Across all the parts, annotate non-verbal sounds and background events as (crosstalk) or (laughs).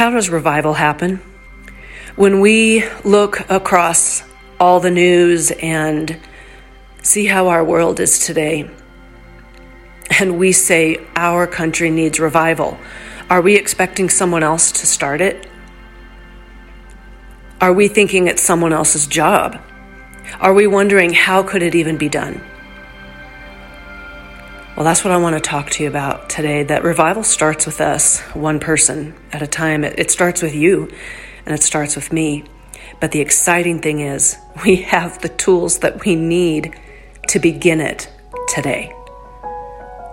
How does revival happen? When we look across all the news and see how our world is today, and we say our country needs revival, are we expecting someone else to start it? Are we thinking it's someone else's job? Are we wondering how could it even be done? Well, that's what I want to talk to you about today. That revival starts with us, one person at a time. It, it starts with you and it starts with me. But the exciting thing is, (laughs) we have the tools that we need to begin it today.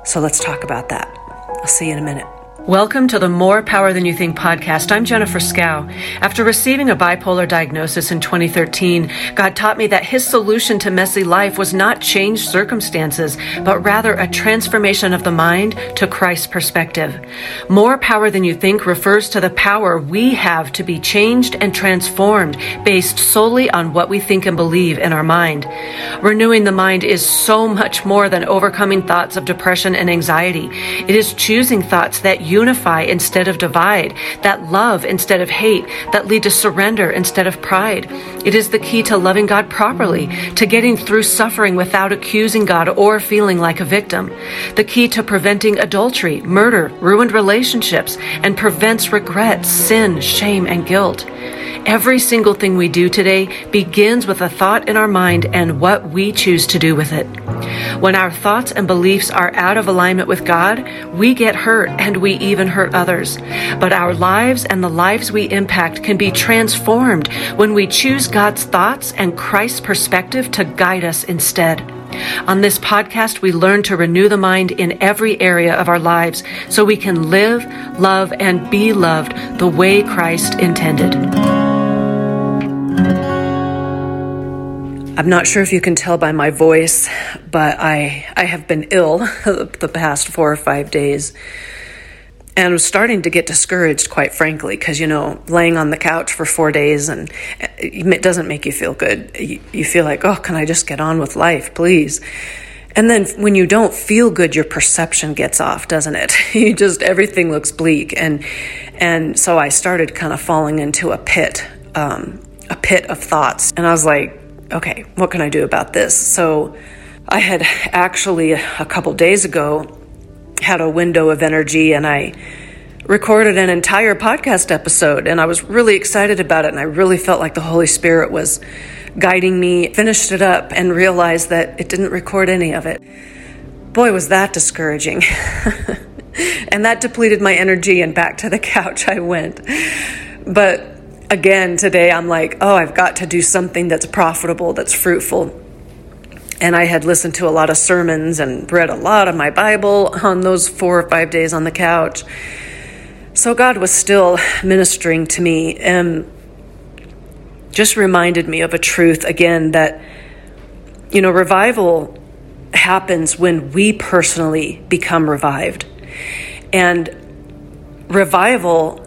So let's talk about that. I'll see you in a minute. Welcome to the More Power Than You Think podcast. I'm Jennifer Skaw. After receiving a bipolar diagnosis in 2013, God taught me that His solution to messy life was not changed circumstances, but rather a transformation of the mind to Christ's perspective. More Power Than You Think refers to the power we have to be changed and transformed based solely on what we think and believe in our mind. Renewing the mind is so much more than overcoming thoughts of depression and anxiety. It is choosing thoughts that you unify instead of divide, that love instead of hate, that lead to surrender instead of pride. It is the key to loving God properly, to getting through suffering without accusing God or feeling like a victim. The key to preventing adultery, murder, ruined relationships, and prevents regret, sin, shame, and guilt. Every single thing we do today begins with a thought in our mind and what we choose to do with it. When our thoughts and beliefs are out of alignment with God, we get hurt and we even hurt others. But our lives and the lives we impact can be transformed when we choose God's thoughts and Christ's perspective to guide us instead. On this podcast, we learn to renew the mind in every area of our lives so we can live, love, and be loved the way Christ intended. I'm not sure if you can tell by my voice, but I, I have been ill (laughs) the past four or five days and was starting to get discouraged, quite frankly, because, you know, laying on the couch for four days and it doesn't make you feel good. You, you feel like, oh, can I just get on with life, please? And then when you don't feel good, your perception gets off, doesn't it? (laughs) you just, everything looks bleak. And, and so I started kind of falling into a pit, um, a pit of thoughts. And I was like, okay, what can I do about this? So I had actually a couple days ago had a window of energy and I recorded an entire podcast episode and I was really excited about it and I really felt like the Holy Spirit was guiding me. Finished it up and realized that it didn't record any of it. Boy, was that discouraging. (laughs) and that depleted my energy and back to the couch I went. But again, today I'm like, oh, I've got to do something that's profitable, that's fruitful and I had listened to a lot of sermons and read a lot of my Bible on those four or five days on the couch. So God was still ministering to me and just reminded me of a truth again that, you know, revival happens when we personally become revived. And revival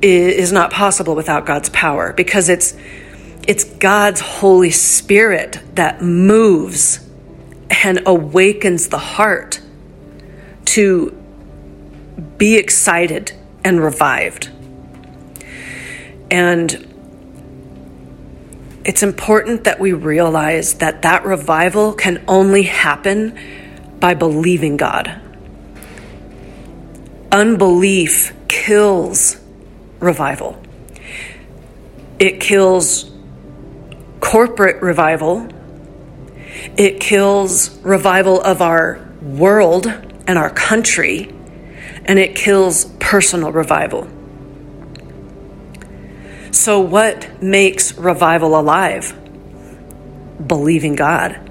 is not possible without God's power because it's it's God's Holy Spirit that moves and awakens the heart to be excited and revived. And it's important that we realize that that revival can only happen by believing God. Unbelief kills revival. It kills corporate revival, it kills revival of our world and our country, and it kills personal revival. So, what makes revival alive? Believing God.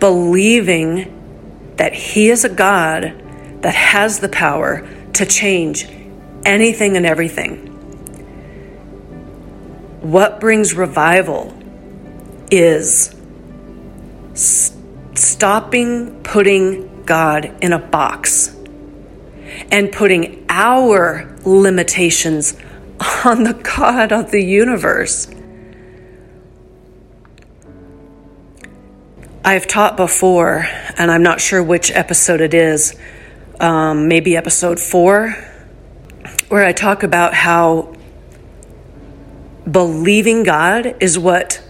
Believing that He is a God that has the power to change anything and everything. What brings revival is stopping putting God in a box and putting our limitations on the God of the universe. I've taught before, and I'm not sure which episode it is, um, maybe episode four, where I talk about how believing God is what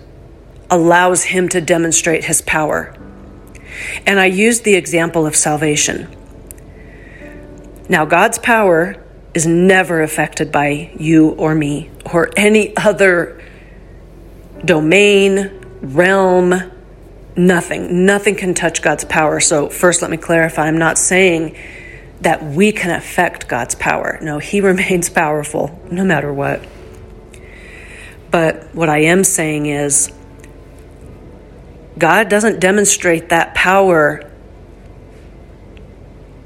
allows Him to demonstrate His power. And I used the example of salvation. Now, God's power is never affected by you or me or any other domain, realm, nothing. Nothing can touch God's power. So, first, let me clarify I'm not saying that we can affect God's power. No, He (laughs) remains powerful no matter what. But what I am saying is, God doesn't demonstrate that power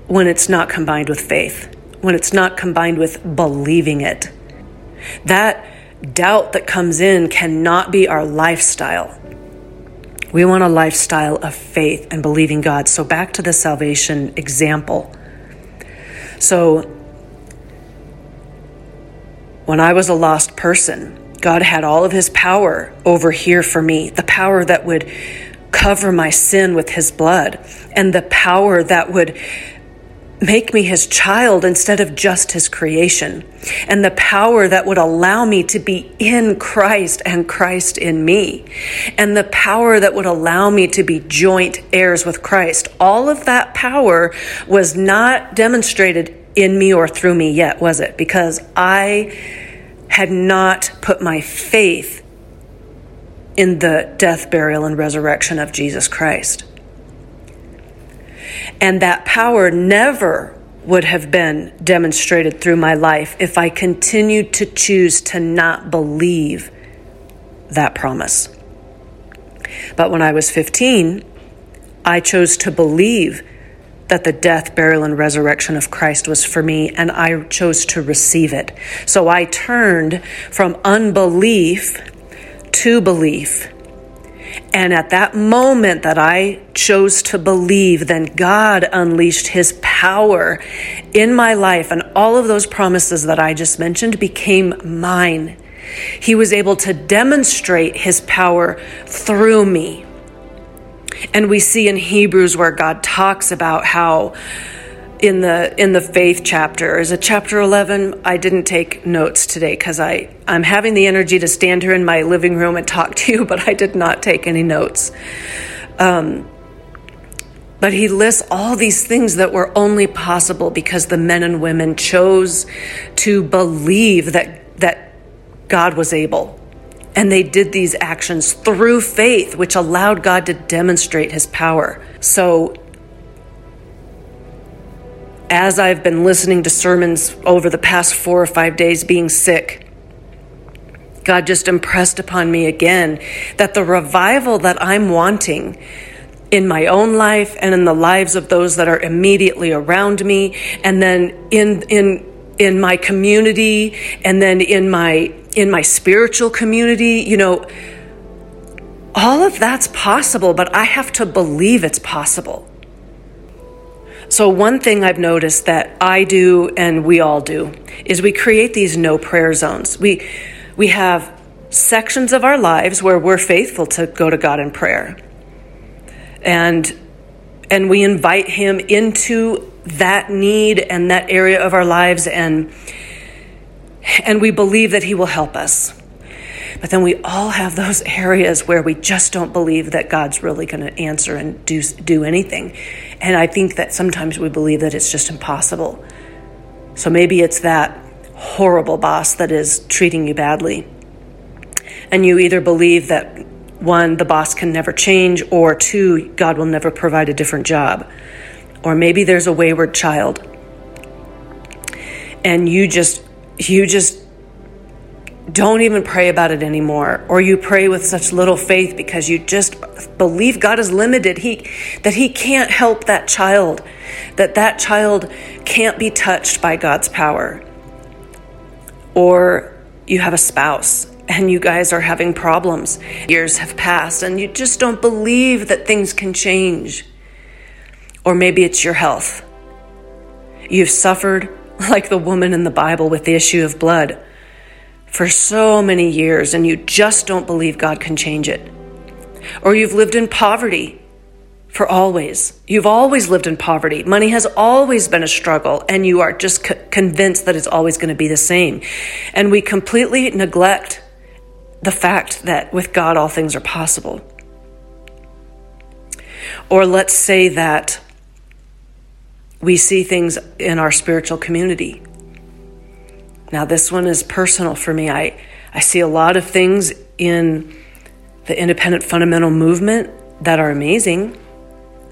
when it's not combined with faith, when it's not combined with believing it. That doubt that comes in cannot be our lifestyle. We want a lifestyle of faith and believing God. So, back to the salvation example. So, when I was a lost person, God had all of his power over here for me, the power that would cover my sin with his blood, and the power that would make me his child instead of just his creation, and the power that would allow me to be in Christ and Christ in me, and the power that would allow me to be joint heirs with Christ. All of that power was not demonstrated in me or through me yet, was it? Because I had not put my faith in the death, burial, and resurrection of Jesus Christ. And that power never would have been demonstrated through my life if I continued to choose to not believe that promise. But when I was 15, I chose to believe that the death, burial, and resurrection of Christ was for me, and I chose to receive it. So I turned from unbelief to belief. And at that moment that I chose to believe, then God unleashed his power in my life, and all of those promises that I just mentioned became mine. He was able to demonstrate his power through me. And we see in Hebrews where God talks about how in the in the faith chapter is it chapter 11 i didn't take notes today because i i'm having the energy to stand here in my living room and talk (laughs) to you but i did not take any notes. Um, but he lists all these things that were only possible because the men and women chose to believe that that god was able and they did these actions through faith, which allowed God to demonstrate his power. So, as I've been listening to sermons over the past four or five days being sick, God just impressed upon me again that the revival that I'm wanting in my own life and in the lives of those that are immediately around me and then in in in my community and then in my in my spiritual community, you know, all of that's possible, but I have to believe it's possible. So, one thing I've noticed that I do and we all do is we create these no prayer zones. We, we have sections of our lives where we're faithful to go to God in prayer. And, and we invite Him into that need and that area of our lives and and we believe that He will help us. But then we all have those (laughs) areas where we just don't believe that God's really going to answer and do, do anything. And I think that sometimes we believe that it's just impossible. So maybe it's that horrible boss that is treating you badly. And you either believe that one, the boss can never change, or two, God will never provide a different job. Or maybe there's a wayward child. And you just you just don't even pray about it anymore or you pray with such little faith because you just believe God is limited. He that he can't help that child that that child can't be touched by God's power. Or you have a spouse and you guys are having problems. Years have passed and you just don't believe that things can change. Or maybe it's your health. You've suffered (laughs) like the woman in the Bible with the issue of blood for so many years and you just don't believe God can change it. Or you've lived in poverty for always. You've always lived in poverty. Money has always been a struggle, and you are just c- convinced that it's always going to be the same. And we completely neglect the fact that with God, all things are possible. Or let's say that we see things in our spiritual community. Now, this one is personal for me. I, I see a lot of things in the independent fundamental movement that are amazing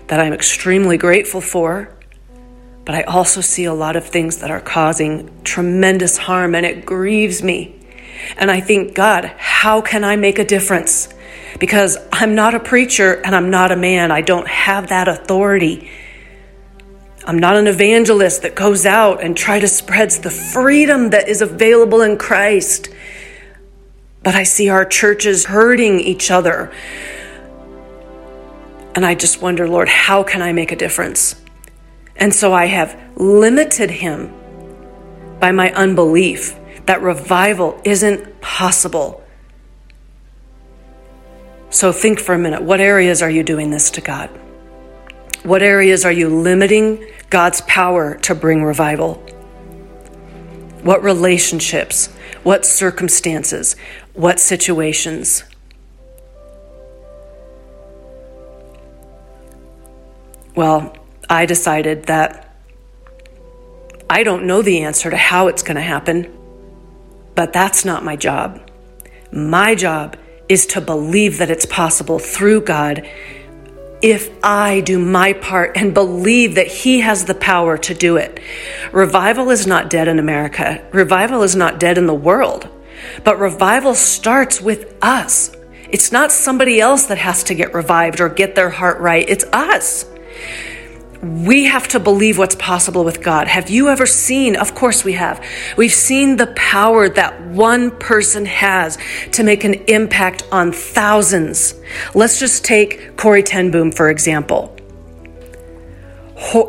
that I'm extremely grateful for. But I also see a lot of things that are causing tremendous harm, and it grieves me. And I think, God, how can I make a difference? Because I'm not a preacher and I'm not a man. I don't have that authority. I'm not an evangelist that goes out and try to spreads the freedom that is available in Christ. But I see our churches hurting each other and I just wonder, Lord, how can I make a difference? And so I have limited him by my unbelief that revival isn't possible. So think for a minute what areas are you doing this to God? What areas are you limiting God's power to bring revival? What relationships? What circumstances? What situations? Well, I decided that I don't know the answer to how it's going to happen, but that's not my job. My job is to believe that it's possible through God if I do my part and believe that He has the power to do it. Revival is not dead in America, revival is not dead in the world, but revival starts with us. It's not somebody else that has to get revived or get their heart right, it's us. We have to believe what's possible with God. Have you ever seen? Of course we have. We've seen the power that one person has to make an impact on thousands. Let's just take Corrie ten Boom, for example.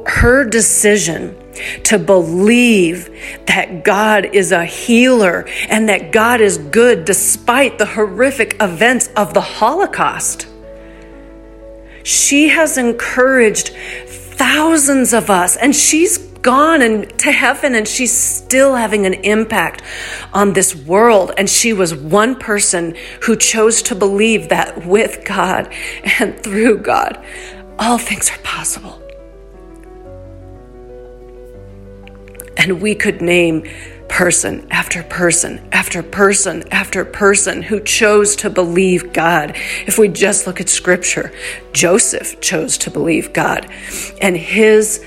Her decision to believe that God is a healer and that God is good despite the horrific events of the Holocaust she has encouraged thousands of us, and she's gone and to heaven and she's still having an impact on this world. And she was one person who chose to believe that with God and through God all things are possible. And we could name person after person after person after person who chose to believe God. If we just look at scripture, Joseph chose to believe God, and his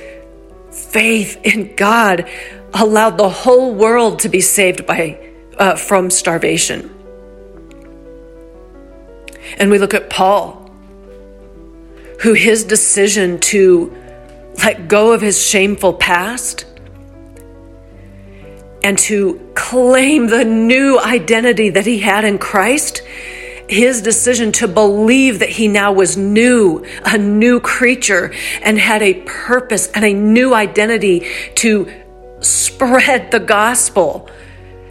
faith in God allowed the whole world to be saved by uh, from starvation. And we look at Paul, who his decision to let go of his shameful past and to claim the new identity that he had in Christ, his decision to believe that he now was new, a new creature, and had a purpose and a new identity to spread the gospel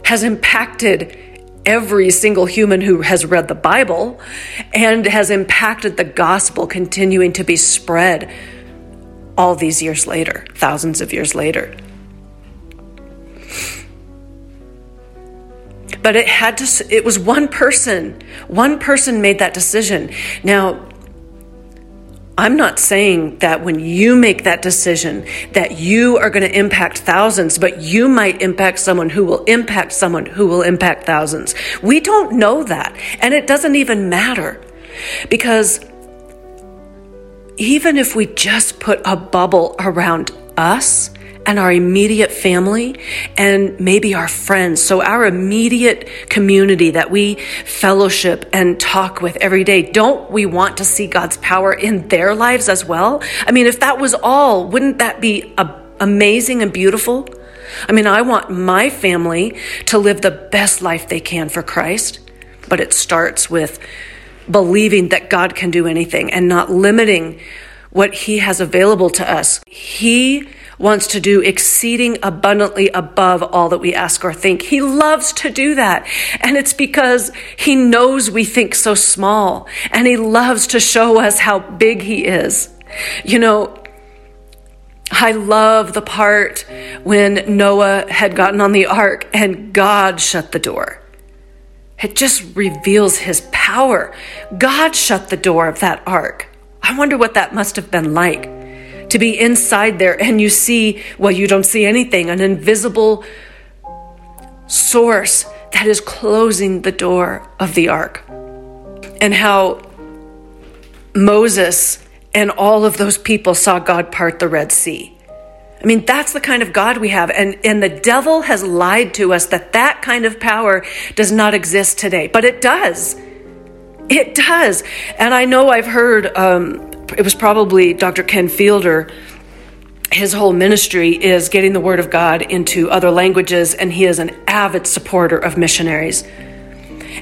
has impacted every single human who has read the Bible and has impacted the gospel continuing to be spread all these years later, thousands of years later. But it had to, it was one person. One person made that decision. Now, I'm not saying that when you make that decision that you are going to impact thousands, but you might impact someone who will impact someone who will impact thousands. We don't know that. And it doesn't even matter because even if we just put a bubble around us and our immediate family and maybe our friends. So, our immediate community that we fellowship and talk with every day, don't we want to see God's power in their lives as well? I mean, if that was all, wouldn't that be amazing and beautiful? I mean, I want my family to live the best life they can for Christ, but it starts with believing that God can do anything and not limiting what He has available to us. He wants to do exceeding abundantly above all that we ask or think. He loves to do that. And it's because he knows we think so small and he loves to show us how big he is. You know, I love the part when Noah had gotten on the ark and God shut the door. It just reveals his power. God shut the door of that ark. I wonder what that must have been like to be inside there and you see, well, you don't see anything, an invisible source that is closing the door of the ark. And how Moses and all of those people saw God part the Red Sea. I mean, that's the kind of God we have. And, and the devil has lied to us that that kind of power does not exist today, but it does. It does. And I know I've heard, um, it was probably Dr. Ken Fielder, his whole ministry is getting the word of God into other languages, and he is an avid supporter of missionaries.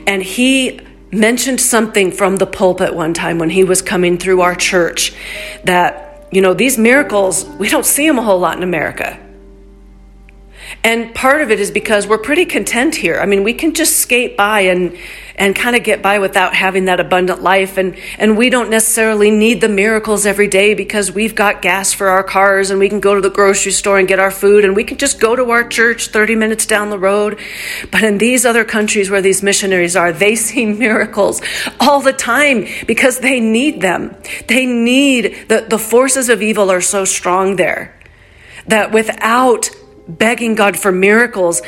And he mentioned something from the pulpit one time when he was coming through our church that, you know, these miracles, we don't see them a whole lot in America. And part of it is because we're pretty content here. I mean, we can just skate by and and kind of get by without having that abundant life and and we don't necessarily need the miracles every day because we've got gas for our cars and we can go to the grocery store and get our food and we can just go to our church 30 minutes down the road. But in these other countries where these missionaries are, they (laughs) see miracles all the time because they need them. They need the the forces of evil are so strong there that without begging God for miracles,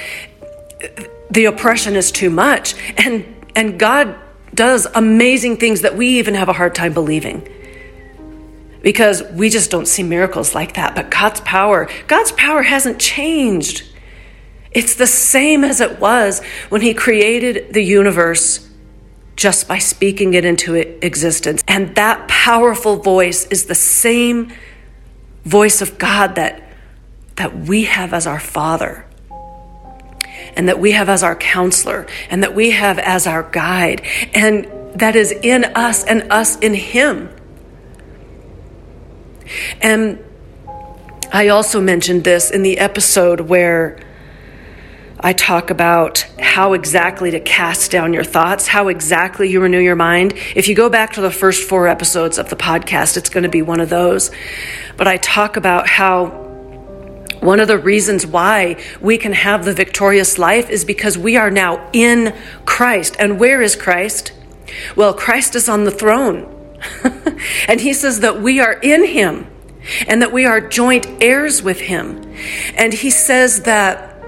the oppression is too much. And, and God does amazing things that we even have a hard time believing because we just don't see miracles like that. But God's power, God's power hasn't changed. It's the same as it was when He created the universe just by speaking it into existence. And that powerful voice is the same voice of God that that we have as our Father, and that we have as our counselor, and that we have as our guide, and that is in us and us in Him. And I also mentioned this in the episode where I talk about how exactly to cast down your thoughts, how exactly you renew your mind. If you go back to the first four episodes of the podcast, it's going to be one of those. But I talk about how one of the reasons why we can have the victorious life is because we are now in Christ. And where is Christ? Well, Christ is on the throne. (laughs) and he says that we are in him and that we are joint heirs with him. And he says that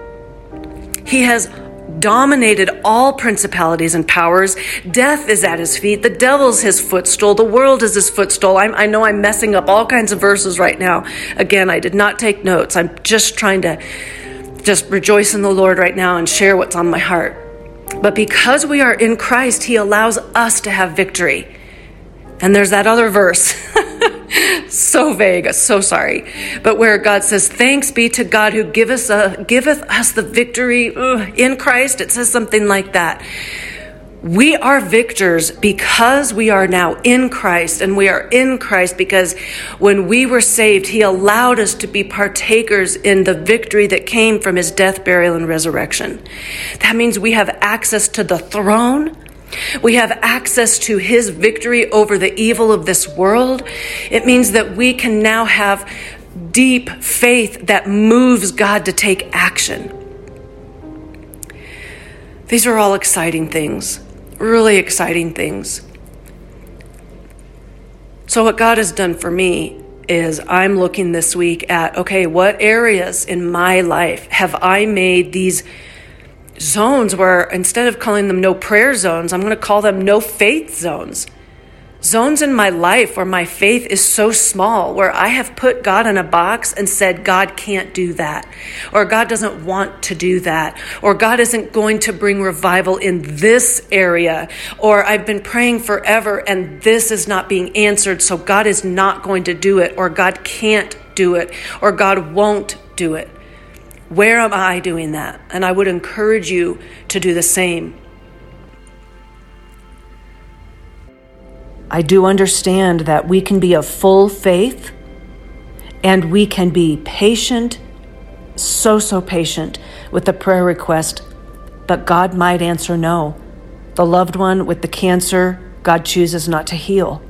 he has dominated all principalities and powers. Death is at his feet. The devil's his footstool. The world is his footstool. I'm, i know I'm messing up all kinds of verses right now. Again, I did not take notes. I'm just trying to just rejoice in the Lord right now and share what's on my heart. But because we are in Christ, he allows us to have victory. And there's that other verse. (laughs) (laughs) so vague, so sorry. But where God says, Thanks be to God who give us a, giveth us the victory in Christ. It says something like that. We are victors because we are now in Christ, and we are in Christ because when we were saved, He allowed us to be partakers in the victory that came from His death, burial, and resurrection. That means we have access to the throne we have access to his victory over the evil of this world. It means that we can now have deep faith that moves God to take action. These are all exciting things, really exciting things. So, what God has done for me is I'm looking this week at okay, what areas in my life have I made these zones where instead of calling them no prayer zones, I'm going to call them no faith zones. Zones in my life where my faith is so small, where I have put God in a box and said, God can't do that, or God doesn't want to do that, or God isn't going to bring revival in this area, or I've been praying forever and this is not being answered, so God is not going to do it, or God can't do it, or God won't do it. Where am I doing that? And I would encourage you to do the same. I do understand that we can be of full faith and we can be patient, so, so patient with the prayer request, but God might answer no. The loved one with the cancer, God chooses not to heal.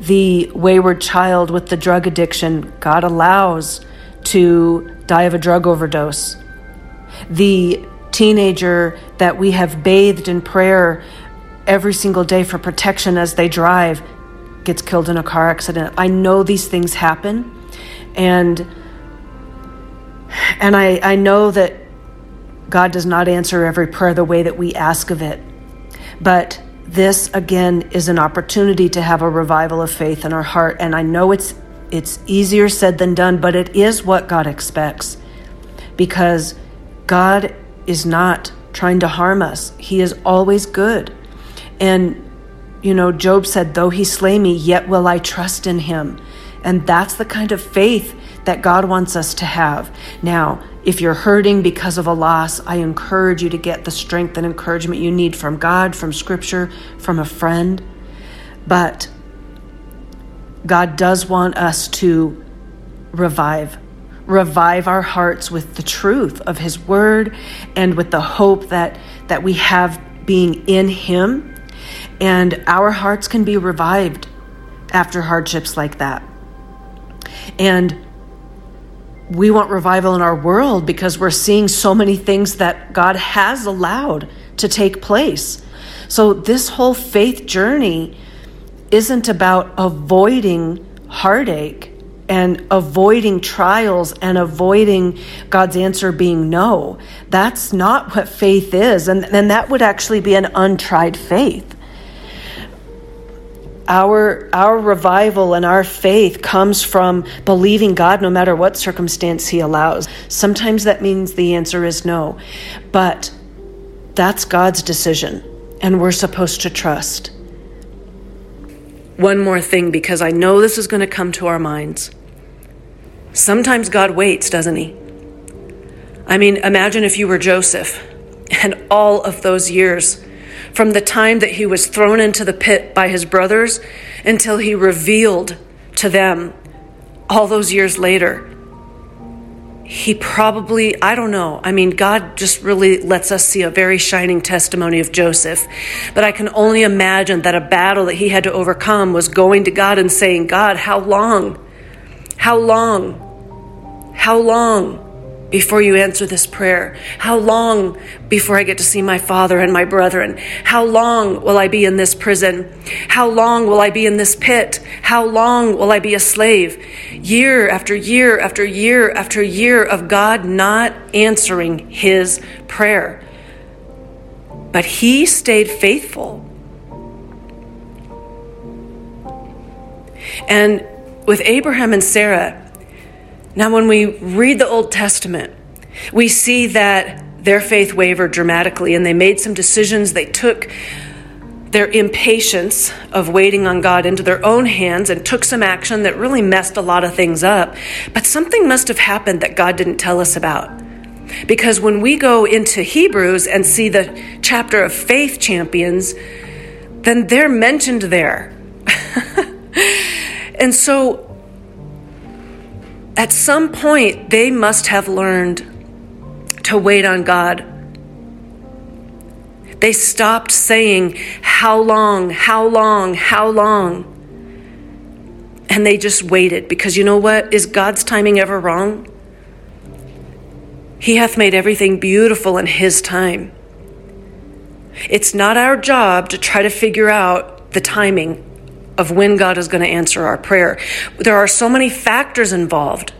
the wayward child with the drug addiction, God allows to die of a drug overdose. The teenager that we have bathed in prayer every single day for protection as they drive gets killed in a car accident. I know these things happen and and I, I know that God does not answer every prayer the way that we ask of it. But this again is an opportunity to have a revival of faith in our heart and I know it's it's easier said than done, but it is what God expects. Because God is not trying to harm us. He is always good. And you know, Job said, Though he slay me, yet will I trust in him. And that's the kind of faith that God wants us to have. Now, if you're hurting because of a loss, I encourage you to get the strength and encouragement you need from God, from Scripture, from a friend. But God does want us to revive. Revive our hearts with the truth of His Word and with the hope that, that we have being in Him. And our hearts can be revived after hardships like that. And we want revival in our world because we're seeing so many things that God has allowed to take place. So, this whole faith journey isn't about avoiding heartache and avoiding trials and avoiding God's answer being no. That's not what faith is. And, and that would actually be an untried faith our our revival and our faith comes from believing God no matter what circumstance he allows. Sometimes that means the answer is no. But that's God's decision and we're supposed to trust. One more thing because I know this is going to come to our minds. Sometimes God waits, doesn't he? I mean, imagine if you were Joseph and all of those years from the time that he was thrown into the pit by his brothers until he revealed to them all those years later. He probably, I don't know. I mean, God just really lets us see a very shining testimony of Joseph. But I can only imagine that a battle that he had to overcome was going to God and saying, God, how long? How long? How long? Before you answer this prayer? How long before I get to see my father and my brethren? How long will I be in this prison? How long will I be in this pit? How long will I be a slave? Year after year after year after year of God not answering his prayer. But he stayed faithful. And with Abraham and Sarah, now, when we read the Old Testament, we see that their faith wavered dramatically and they made some decisions. They took their impatience of waiting on God into their own hands and took some action that really messed a lot of things up. But something must have happened that God didn't tell us about. Because when we go into Hebrews and see the chapter of faith champions, then they're mentioned there. (laughs) and so at some point, they must have learned to wait on God. They stopped saying, How long, how long, how long? And they just waited because you know what? Is God's timing ever wrong? He hath made everything beautiful in His time. It's not our job to try to figure out the timing of when God is going to answer our prayer. There are so many factors involved.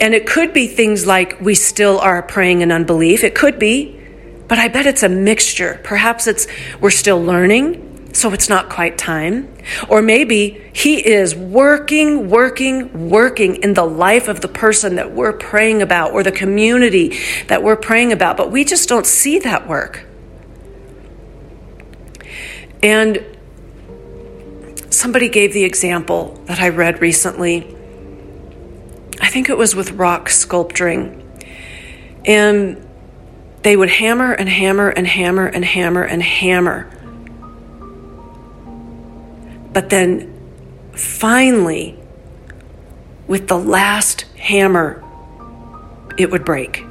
And it could be things like we still are praying in unbelief. It could be, but I bet it's a mixture. Perhaps it's we're still learning, so it's not quite time. Or maybe He is working, working, working in the life of the person that we're praying about or the community that we're praying about, but we just don't see that work. And somebody gave the example that I read recently. I think it was with rock sculpturing. And they would hammer and hammer and hammer and hammer and hammer. But then finally, with the last hammer, it would break.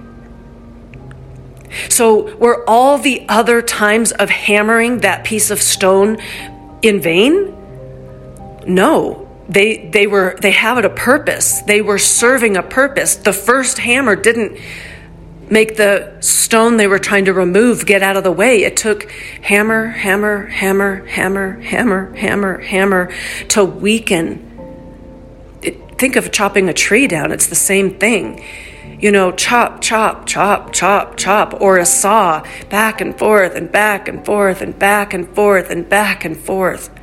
So, were all the other times of hammering that piece of stone in vain? No, they they were they have it a purpose. They were serving a purpose. The first hammer didn't make the stone they were trying to remove get out of the way. It took hammer, hammer, hammer, hammer, hammer, hammer, hammer to weaken. It, think of chopping a tree down. It's the same thing. You know, chop, chop, chop, chop, chop, or a saw, back and forth and back and forth and back and forth and back and forth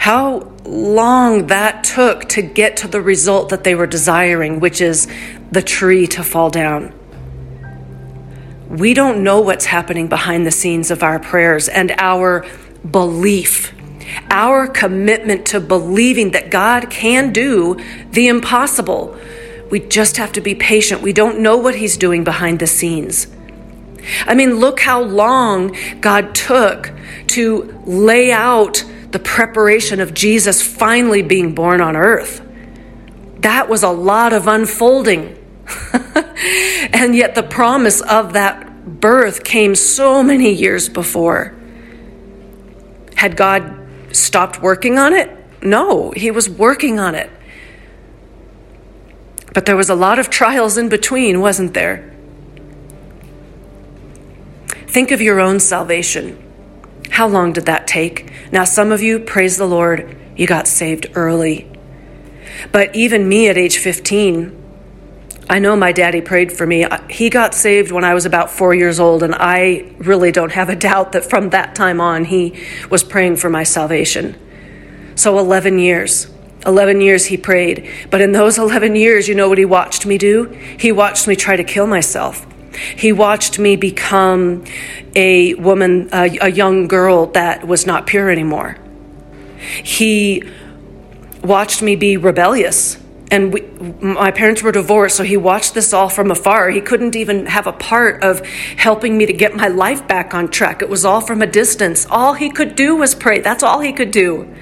how long that took to get to the result that they were desiring, which is the tree to fall down. We don't know what's happening behind the scenes of our prayers and our belief, our commitment to believing that God can do the impossible. We just have to be patient. We don't know what He's doing behind the scenes. I mean, look how long God took to lay out the preparation of Jesus finally being born on earth. That was a lot of unfolding. (laughs) and yet, the promise of that birth came so many years before. Had God stopped working on it? No, He was working on it. But there was a lot of trials in between, wasn't there? Think of your own salvation. How long did that take? Now, some of you, praise the Lord, you got saved early. But even me at age 15, I know my daddy prayed for me. He got saved when I was about four years old, and I really don't have a doubt that from that time on, he was praying for my salvation. So, 11 years. 11 years he prayed. But in those 11 years, you know what he watched me do? He watched me try to kill myself. He watched me become a woman, a, a young girl that was not pure anymore. He watched me be rebellious. And we, my parents were divorced, so he watched this all from afar. He couldn't even have a part of helping me to get my life back on track. It was all from a distance. All he could do was pray. That's all he could do.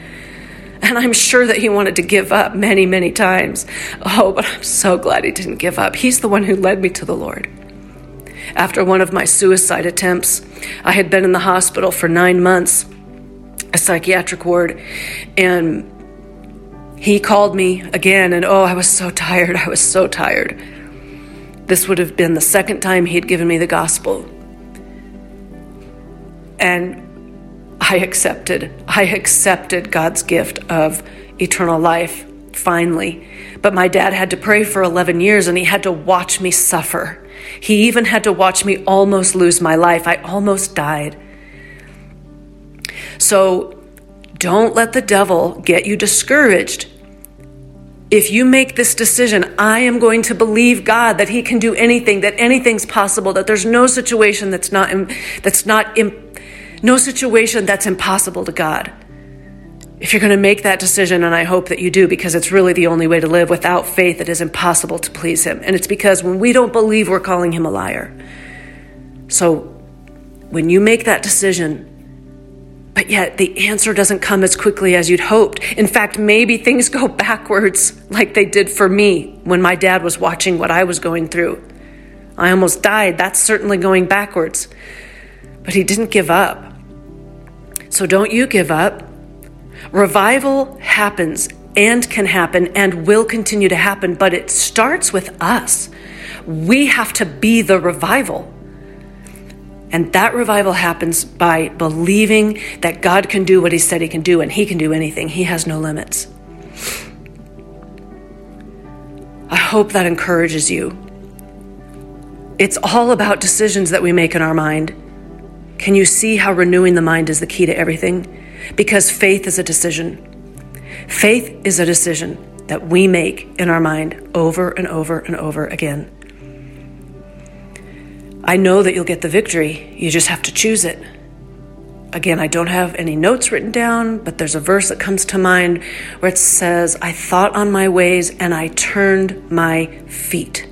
And I'm sure that he wanted to give up many, many times. Oh, but I'm so glad he didn't give up. He's the one who led me to the Lord after one of my suicide attempts. I had been in the hospital for nine months, a psychiatric ward, and he called me again, and oh, I was so tired. I was so tired. This would have been the second time he'd given me the gospel. And I accepted. I accepted God's gift of eternal life finally. But my dad had to pray for 11 years and he had to watch me suffer. He even had to watch me almost lose my life. I almost died. So don't let the devil get you discouraged. If you make this decision, I am going to believe God that He can do anything, that anything's possible, that there's no situation that's not that's not no situation that's impossible to God if you're going to make that decision, and I hope that you do, because it's really the only way to live, without faith, it is impossible to please Him. And it's because when we don't believe, we're calling Him a liar. So when you make that decision, but yet the answer doesn't come as quickly as you'd hoped. In fact, maybe things go (laughs) backwards like they did for me when my dad was watching what I was going through. I almost died. That's certainly going backwards. But he didn't give up. So don't you give up. Revival happens and can happen and will continue to happen, but it starts with us. We have to be the revival. And that revival happens by believing that God can do what He said He can do, and He can do anything. He has no limits. I hope that encourages you. It's all about decisions that we make in our mind. Can you see how renewing the mind is the key to everything? Because faith is a decision. Faith is a decision that we make in our mind over and over and over again. I know that you'll get the victory, you just have to choose it. Again, I don't have any notes written down, but there's a verse that comes to mind where it says, I thought on my ways and I turned my feet.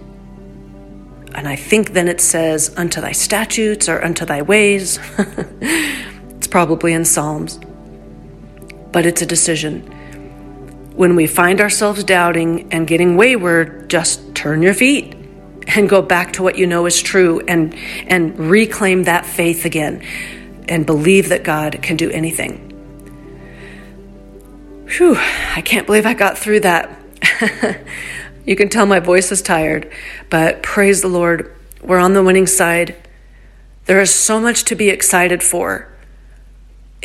And I think then it says, unto thy statutes or unto thy ways. (laughs) it's probably in Psalms but it's a decision. When we find ourselves doubting and getting wayward, just turn your feet and go back to what you know is true and and reclaim that faith again and believe that God can do anything. Whew, I can't believe I got through that. (laughs) you can tell my voice is tired, but praise the Lord, we're on the winning side. There is so much to be excited for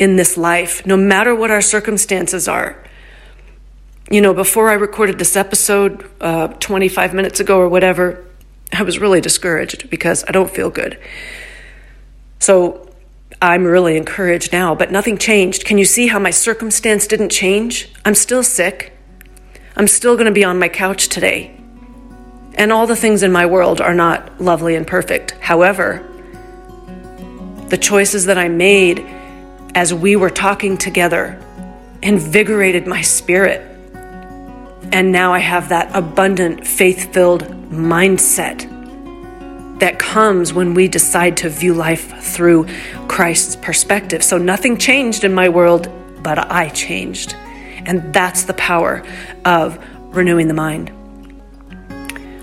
in this life, no matter what our circumstances are. You know, before I recorded this episode uh, 25 minutes ago or whatever, I was really discouraged because I don't feel good. So I'm really encouraged now, but nothing changed. Can you see how my circumstance didn't change? I'm still sick. I'm still going to be on my couch today. And all the things in my world are not lovely and perfect. However, the choices that I made as we were talking together invigorated my spirit. And now I have that abundant, faith filled mindset that comes when we decide to view life through Christ's perspective. So nothing changed in my world, but I changed. And that's the power of renewing the mind.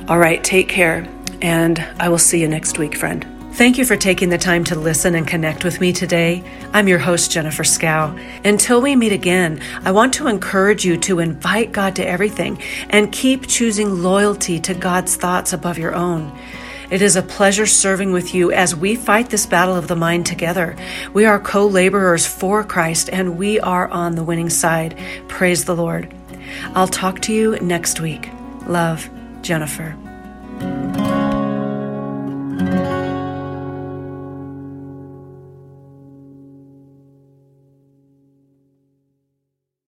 All right, take care, and I will see you next week, friend. Thank you for taking the time to listen and connect with me today. I'm your host, Jennifer Skaw. Until we meet again, I want to encourage you to invite God to everything and keep choosing loyalty to God's thoughts above your own. It is a pleasure serving with you as we fight this battle of the mind together. We are co laborers for Christ and we are on the winning side. Praise the Lord. I'll talk to you next week. Love, Jennifer.